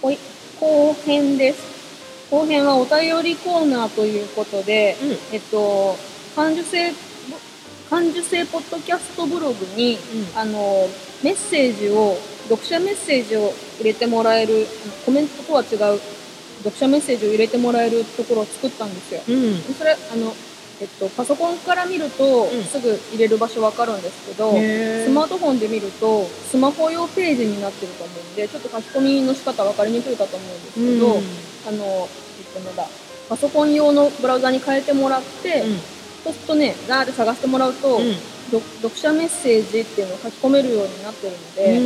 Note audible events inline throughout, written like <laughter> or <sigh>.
後編です。後編はお便りコーナーということで、うんえっと、感受性、感受性ポッドキャストブログに、あの、メッセージを、読者メッセージを入れてもらえる、コメントとは違う、読者メッセージを入れてもらえるところを作ったんですよ。うん。それ、あの、えっと、パソコンから見ると、ん。すぐ入れる場所わかるんですけど、へー。スマートフォンで見ると、スマホ用ページになってると思うんで、ちょっと書き込みの仕方分かりにくいかと思うんですけど、うん。あの、えっと、なんだ、パソコン用のブラウザに変えてもらって、そうするとね、ザーって探してもらうと、読者メッセージっていうのを書き込めるようになってるので、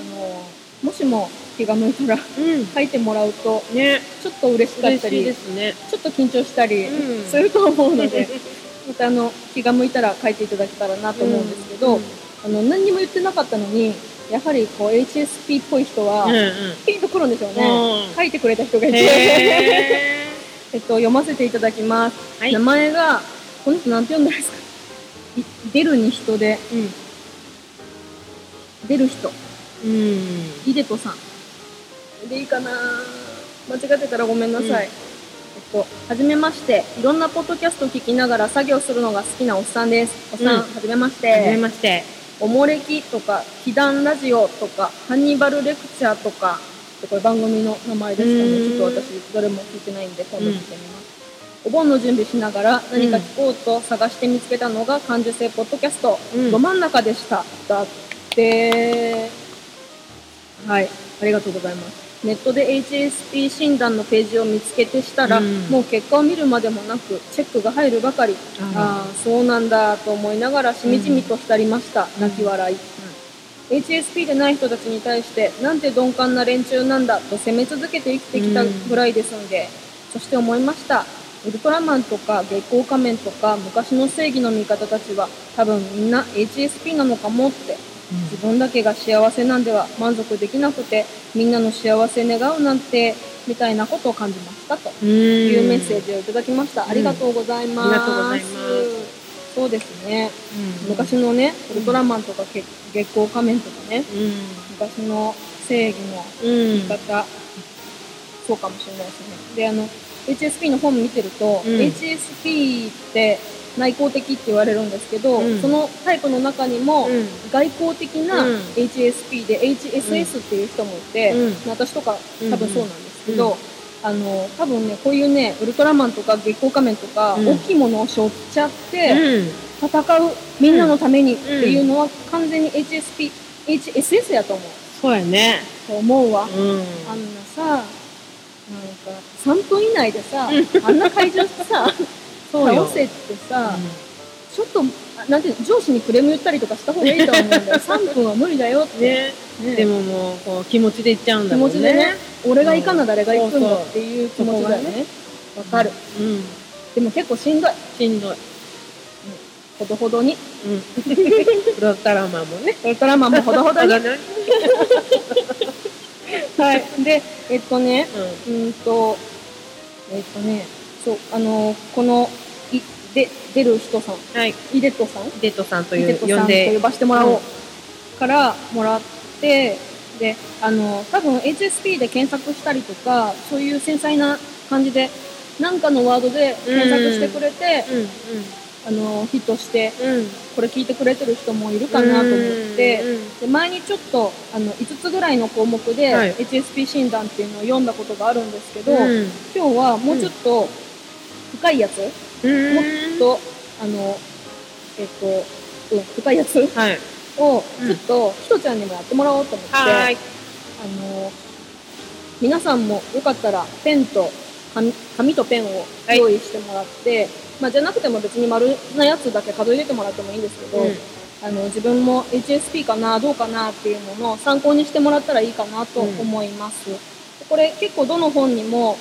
あの、もしも気が向いたらうん。書いてもらうと、ね。ちょっと嬉しかったり嬉しいで、すね。ちょっと緊張したりうんすると思うので、<laughs> またあの、気が向いたら書いていただけたらなと思うんですけど、うんあの、何にも言ってなかったのに、やはりこう HSP っぽい人は、うんうん。ピンとくるんですよね。うん書いてくれた人がいて、へ <laughs> えっと、読ませていただきます。はい名前が、この人なんて読んだらいいですか？い出るに人で、ーうん。出る人、うん。イデトさん。でいいかな間違ってたらごめんなさい。うんえっと、はじめまして。いろんなポッドキャストを聞きながら作業するのが好きなおっさんです。おっさん、うんはじめましはじめて。まして。おもれきとか、被弾ラジオとか、ハンニバルレクチャーとか、これ番組の名前ですかうね。んちょっと私、どれも聞いてないんで、今度聞いてみます。お盆の準備しながら何か聞こうと探して見つけたのが感受性ポッドキャスト、うんど真ん中でした。だって、はい、ありがとうございます。ネットで HSP 診断のページを見つけてしたら、うんもう結果を見るまでもなく、チェックが入るばかり、ああ、そうなんだと思いながらしみじみと浸りました。泣き笑い。HSP でない人たちに対して、なんて鈍感な連中なんだと責め続けて生きてきたぐらいですので、そして思いました。ウルトラマンとか月光仮面とか昔の正義の味方たちは多分みんな HSP なのかもって自分だけが幸せなんでは満足できなくてみんなの幸せ願うなんてみたいなことを感じましたとうん。いうメッセージをいただきました。んありがとうございます。ありがとうございますそうですね。うん昔のね、ウルトラマンとか月月光仮面とかね、うん。昔の正義のうん。味方、そうかもしれないですね。で、あの、HSP の本見てると、うん HSP って内向的って言われるんですけど、うんそのタイプの中にも、うん外交的なうん HSP で HSS っていう人もいて、うん私とかうん多分そうなんですけど、うんあの、多分ね、こういうね、ウルトラマンとか月光仮面とか、うん大きいものを背負っちゃって、うん。戦うみんなのためにっていうのは完全に HSP、HSS やと思う。そうやね。と思うわ。うん。あんなさ、なんか3分以内でさ、あんな会場してさ、そうよ倒せってさ、ちょっと、あなんていうの上司にクレーム言ったりとかした方がいいと思うんだよ。<laughs> 3分は無理だよって。ね。ねでももう、こう、気持ちでいっちゃうん気だもんね。持ちでね、俺が行かな誰が行くんだっていう気持ちだよね。わかる。うん。でも結構しんどい。しんどい。ほどほどに。うん。ウルトラマンもね。ウルトラマンもほどほどに。うはい。で、えっとね、ん。うーんと、えっとね、そう、あの、この、い、で、出る人さん、はい。イデットさんデトさんという、呼んで呼。ばせてもらおう、うんからもらって、で、あの、多分 HSP で検索したりとか、そういう繊細な感じで、なんかのワードで検索してくれて、うん。あの、ヒットして、うん。うん。これ聞いてくれてる人もいるかなと思って、うんで前にちょっとあの5つぐらいの項目で、はい HSP 診断っていうのを読んだことがあるんですけど、うん。今日はもうちょっと深いやつ、うん。もっとあのえっと、うん、深いやつ？はい。をうん。ちょっとひとちゃんにもやってもらおうと思って。あの皆さんもよかったらペンと紙紙とペンをはい。用意してもらって、まあ、じゃなくても別に丸なやつだけ数えててもらってもいいんですけど、うん。あの自分も HSP かなどうかなっていうのの参考にしてもらったらいいかなと思います、これ結構どの本にも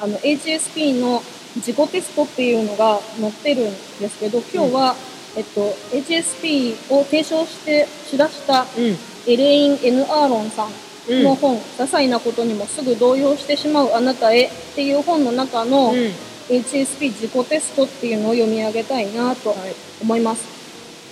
あの HSP の自己テストっていうのが載ってるんですけど今日は、えっと、HSP を提唱してしだしたうん。エレイン・ N・ アーロンさんうん。の本、些細なことにもすぐ動揺してしまうあなたへっていう本の中の、うん。HSP 自己テストっていうのを読み上げたいなと思います。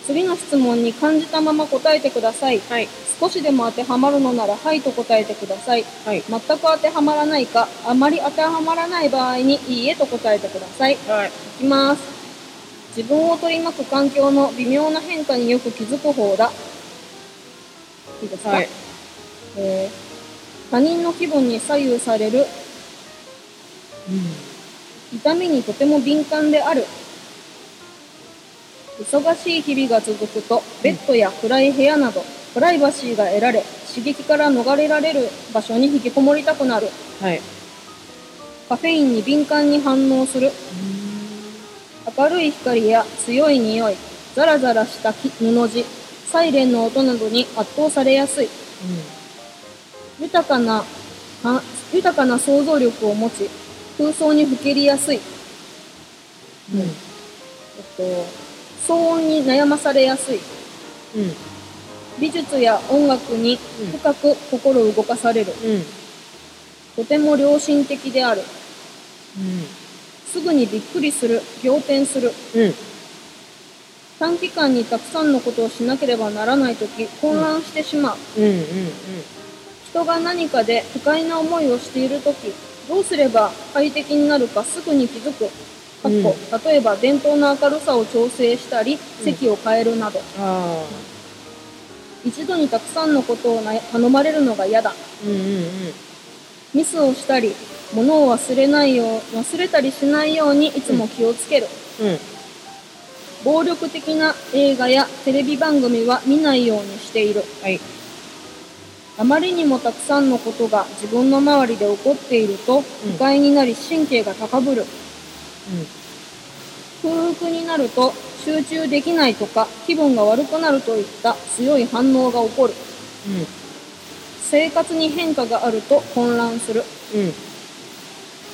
次の質問に感じたまま答えてください。はい。少しでも当てはまるのなら、はいと答えてください。はい。全く当てはまらないか、あまり当てはまらない場合に、いいえと答えてください。いはい。きます。自分を取り巻く環境の微妙な変化によく気づく方だ。いいですか、はい。えー他人の気分に左右される痛みにとても敏感である。忙しい日々が続くと、ベッドや暗い部屋など、プライバシーが得られ、刺激から逃れられる場所に引きこもりたくなる。はい。カフェインに敏感に反応する。明るい光や強い匂い、ザラザラした木布地、サイレンの音などに圧倒されやすい。豊かな、か豊かな想像力を持ち、空想にふけりやすい。うん。えっと、騒音に悩まされやすい。うん。美術や音楽に深く心動かされる。うん。とても良心的である。うん。すぐにびっくりする。仰天する。うん。短期間にたくさんのことをしなければならないとき、混乱してしまう。人が何かで不快な思いをしているとき、どうすれば快適になるかすぐに気づく。例えば電灯の明るさを調整したり、席を変えるなど。一度にたくさんのことをな頼まれるのが嫌だ。うん。うん。ミスをしたり、物を忘れないよう、忘れたりしないようにいつも気をつける。うん。暴力的な映画やテレビ番組は見ないようにしている。はい。あまりにもたくさんのことが自分の周りで起こっていると、不快になり神経が高ぶる。空腹になると集中できないとか気分が悪くなるといった強い反応が起こる。うん。生活に変化があると混乱する。うん。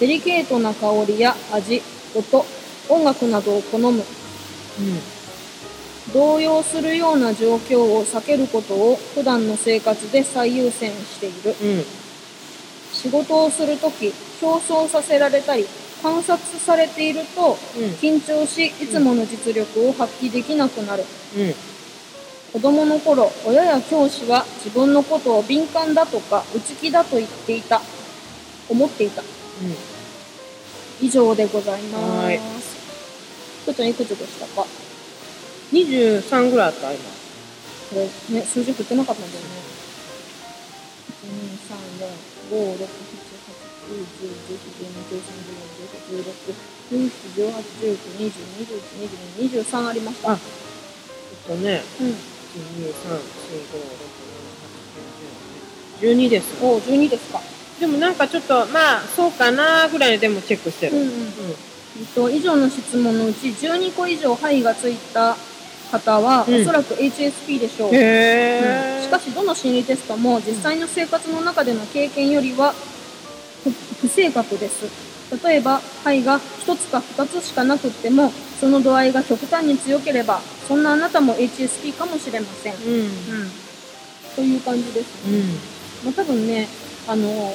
デリケートな香りや味、音、音楽などを好む。うん。動揺するような状況を避けることを普段の生活で最優先している。うん。仕事をするとき、競争させられたり、観察されていると、緊張し、いつもの実力を発揮できなくなる。うん。子供の頃、親や教師は自分のことを敏感だとか内気だと言っていた。思っていた。以上でございます。はいふーちゃんいくつでしたか？二十三ぐらいあった今。これね、数字振ってなかったんだよね。1、2、3、4、5、6、7、11,12,13,14,15,16,17,18,19,20,21,22,23ありました。あえっとね、うん。一二三四五六七八九十十二です。お12ですか。でもなんかちょっとまあそうかなぐらいでもチェックしてる。うんうん。えっと、以上の質問のうち12個以上はいがついた方は、うんおそらく HSP でしょう。へえ。しかしどの心理テストも実際の生活の中での経験よりは不不正確です例えば肺が1つか2つしかなくってもその度合いが極端に強ければそんなあなたも HSP かもしれません、うん、うん。という感じですね、うん。まあ、多分ねあの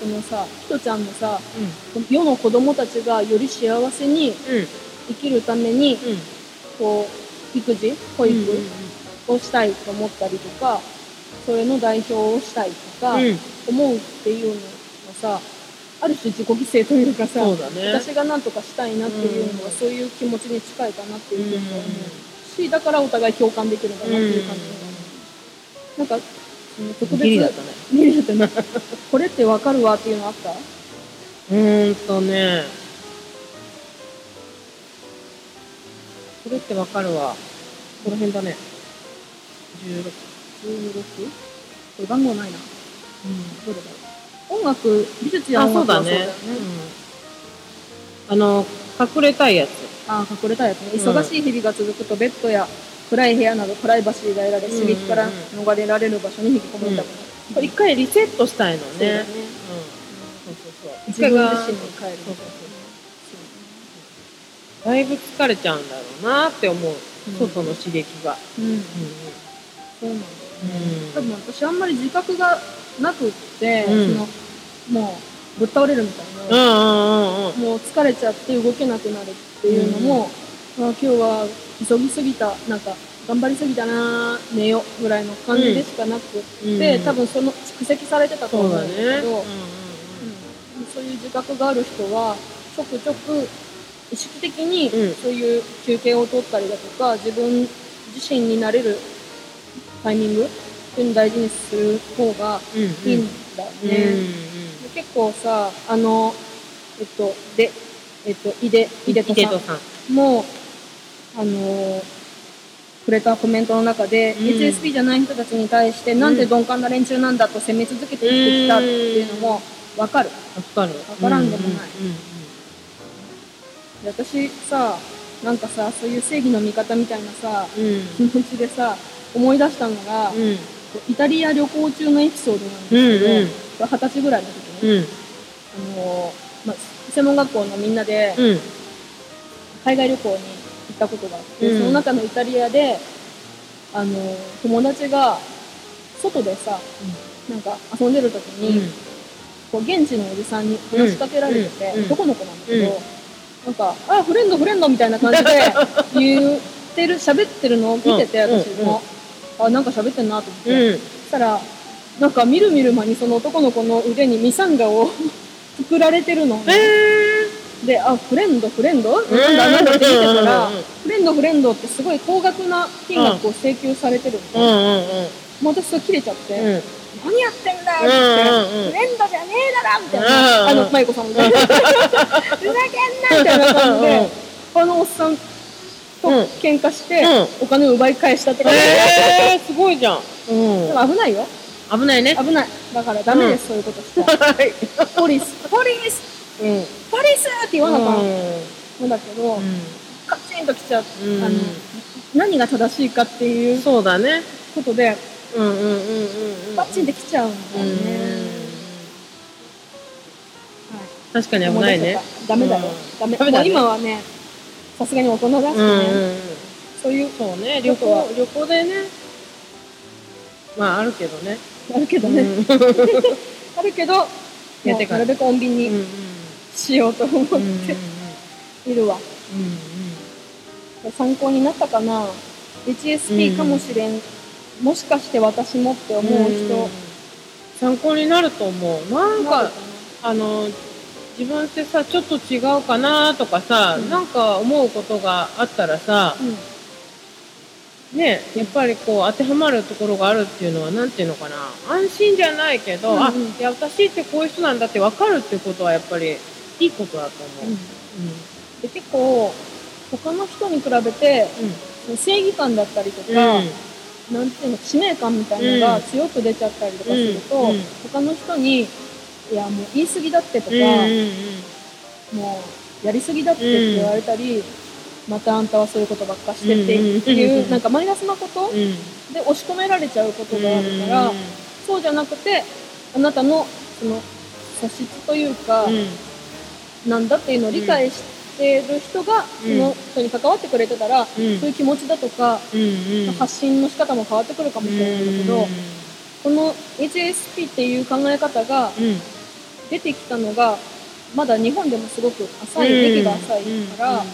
そのさひとちゃんのさうん。世の子供たちがより幸せにうん。生きるためにうん。こう育児保育、をしたいと思ったりとかそれの代表をしたいとかうん。思うっていうのはさある種自己犠牲というかさね。私が何とかしたいなっていうのはうんそういう気持ちに近いかなっていうふうに思ううしだからお互い共感できるんだなっていう感じなんかその特別ギリだったね。ギリだったね <laughs> これってわかるわっていうのあった？うーんとね。これってわかるわ。この辺だね。十六。16? これ番号ないなうん。どれだろう？音楽美術やあ、音そうだね楽はそうだよね。うん。あの、隠れたいやつ。あー隠れたやつね。うん忙しい日々が続くと、ベッドや暗い部屋などプライバシーが得られ、うんうん刺激から逃れられる場所に引きこもりたくなる。これ一回リセットしたいのねね。うん。そうそうそう。自分自身に帰る。そうそうそう。だいぶ疲れちゃうんだろうなって思う。外の刺激が。うん。うん。うそうなんだよね。ん。多分私あんまり自覚がなくって、うん。その、もう、ぶっ倒れるみたいうんな、うんうんうん。もう疲れちゃって動けなくなるっていうのも、まあ今日は急ぎすぎた、なんか、頑張りすぎたな寝よぐらいの感じでしかなくうんて、多分その蓄積されてたと思うんそうだね。だけど、うんうん。うんそういう自覚がある人はちょくちょく意識的にうん。そういう休憩を取ったりだとか自分自身になれるタイミングっていう大事にする方がいいんだよね。で結構さあのえっとでえっと井出井出イとさん。んもあのくれたコメントの中で、うん HSP じゃない人たちに対して、なんで鈍感な連中なんだと責め続けて生きてきたっていうのも分かる。わかる。わからんでもないで私さなんかさそういう正義の味方みたいなさうん。気持ちでさ思い出したのが、うん。イタリア旅行中のエピソードなんですけど、うんうん。これ二十歳ぐらいの時ね、うん。あのまあ、専門学校のみんなでうん。海外旅行に行ったことがあって、うん。その中のイタリアであの友達が外でさ、なんか遊んでる時に、こう現地のおじさんに話しかけられてて、うん。男の子なんだけど、うんなんか「あフレンドフレンド」みたいな感じで言ってる喋ってるのを見てて、うん。私も、あなんか喋ってんなと思って、うん。そしたらなんかみるみる間にその男の子の腕にミサンガを <laughs> 作られてるの、えであフレンドフレンド？ー。なんだなんだって見てたら、うんフレンドフレンドってすごい高額な金額を請求されてるの、うんうんもう私それ切れちゃって、うん。うん。何やってんだよって、うんうんうん。フレンドじゃねえだろみたいうんな、あの、マイコさんが、<laughs> ふざけんなみたいな感じで、あのおっさんとうん喧嘩して、うんお金を奪い返したって感じで、えー、すごいじゃん。うん。でも危ないよ。危ないね。危ない。だからダメです、そういうことして。はい。ポリス、<laughs> ポリス、うん。ポリスって言わなかったうんんだけど、カチンときちゃう、うんあの、何が正しいかっていうそうだね。ことで、うんうんうんうんうん。バチンってきちゃうんだよね。はい確かに危ないね。ダメだよ。ダメ。もうダメだね今はね、さすがに大人だしね。そういう、そうね、旅行、旅行でね。まあ、あるけどね。あるけどね、うん <laughs> あるけど、やってからもうなるべく穏便にうんうんしようと思っているわ。うん参考になったかな ?HSP かもしれん。もしかして私もって思う人、参考になると思う。なんか、あの、自分ってさ、ちょっと違うかなとかさ、うん。なんか思うことがあったらさ、うん。ね、やっぱりこう当てはまるところがあるっていうのは、なんていうのかな、安心じゃないけど、うんうん。あ、いや、私ってこういう人なんだって分かるっていうことはやっぱりいいことだと思う。で結構、他の人に比べて、うん。正義感だったりとうん。か、なんていうの、使命感みたいなのが強く出ちゃったりとかすると、うん。うん。他の人に、いや、もう言い過ぎだってとか、うんうんもうやりすぎだってって言われたり、またあんたはそういうことばっかしてってうんっていう、うんなんかマイナスなことうん。うん。で押し込められちゃうことがあるから、そうじゃなくて、あなたのその素質というか、うん。なんだっていうのを理解してる人が、うんその人に関わってくれてたら、うんそういう気持ちだとか、うんうん。発信の仕方も変わってくるかもしれないんだけど、この HSP っていう考え方がうん。うん。出てきたのが、まだ日本でもすごく浅い、歴が浅いから、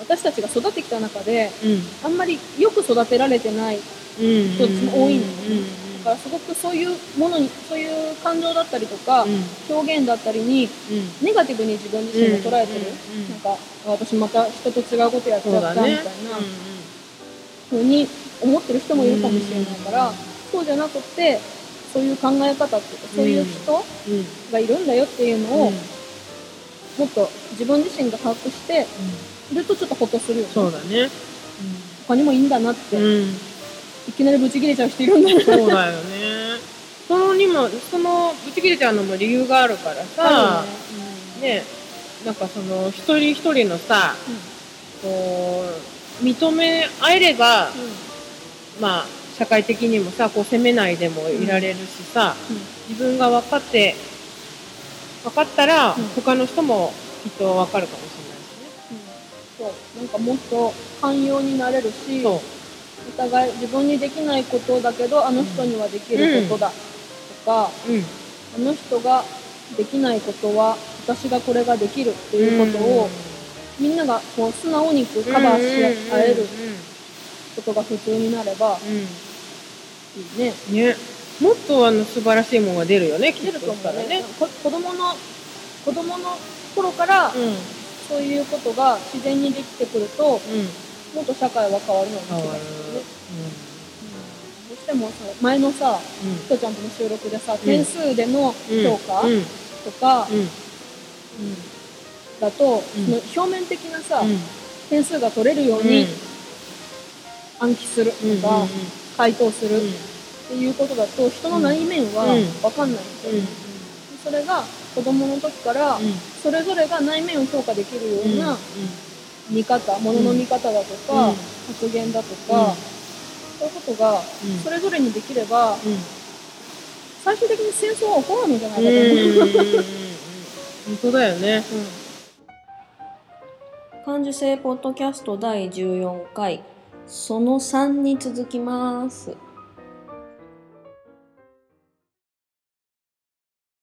私たちが育ってきた中で、うん。あんまりよく育てられてない。うん。人も多いのうん。だからすごくそういうものに、そういう感情だったりとか、表現だったりに、ネガティブに自分自身を捉えてる。うんなんか、私また人と違うことやっちゃったみたいな風に思ってる人もいるかもしれないから、そうじゃなくて、そういう考え方っていうか、そういう人がいるんだよっていうのを、もっと自分自身が把握して、いるとちょっとほっとするよね。そうだね。他にもいいんだなって、うん。いきなりブチ切れちゃう人いるんだ。そうだよね。そのにも、その、ぶち切れちゃうのも理由があるからさ、あね、なんかその、一人一人のさ、こう、認め合えれば。まあ、社会的にもさ、こう責めないでもいられるしさ、うん。うん自分が分かって、分かったら、うん。他の人もきっと分かるかもしそう。なんかもっと寛容になれるしれないしね。お互い自分にできないことだけどあの人にはできることだ、とか。あの人ができないことは私がこれができるっていうことを、みんながこう素直にカバーし合えることが普通になればうん。いいね。ね。もっとあの素晴らしいものが出るよねきっと出ると思したらね。子供の子供の頃からうん。うんそういうことが自然にできてくるともっと社会は変わるような気がするね。うん。どうしてもさ前のさうん。ちゃんとの収録でさ点数でのうん。評価うん。とか、うん。だと、うん。その表面的なさ、うん。点数が取れるように暗記するうんとか、回答する。っうん。ていうことだと人の内面はうん。分かんないんだよね、うん。それが子供の時からうん。それぞれが内面を評価できるようん。うな見方、ものの見方だとか、うん。発言だとか、そういうことがうん。それぞれにできればうん。最終的に戦争は起こらないんじゃないかと。うん。うんうん思う。うん本当だよね。感受性ポッドキャスト第14回その3に続きます。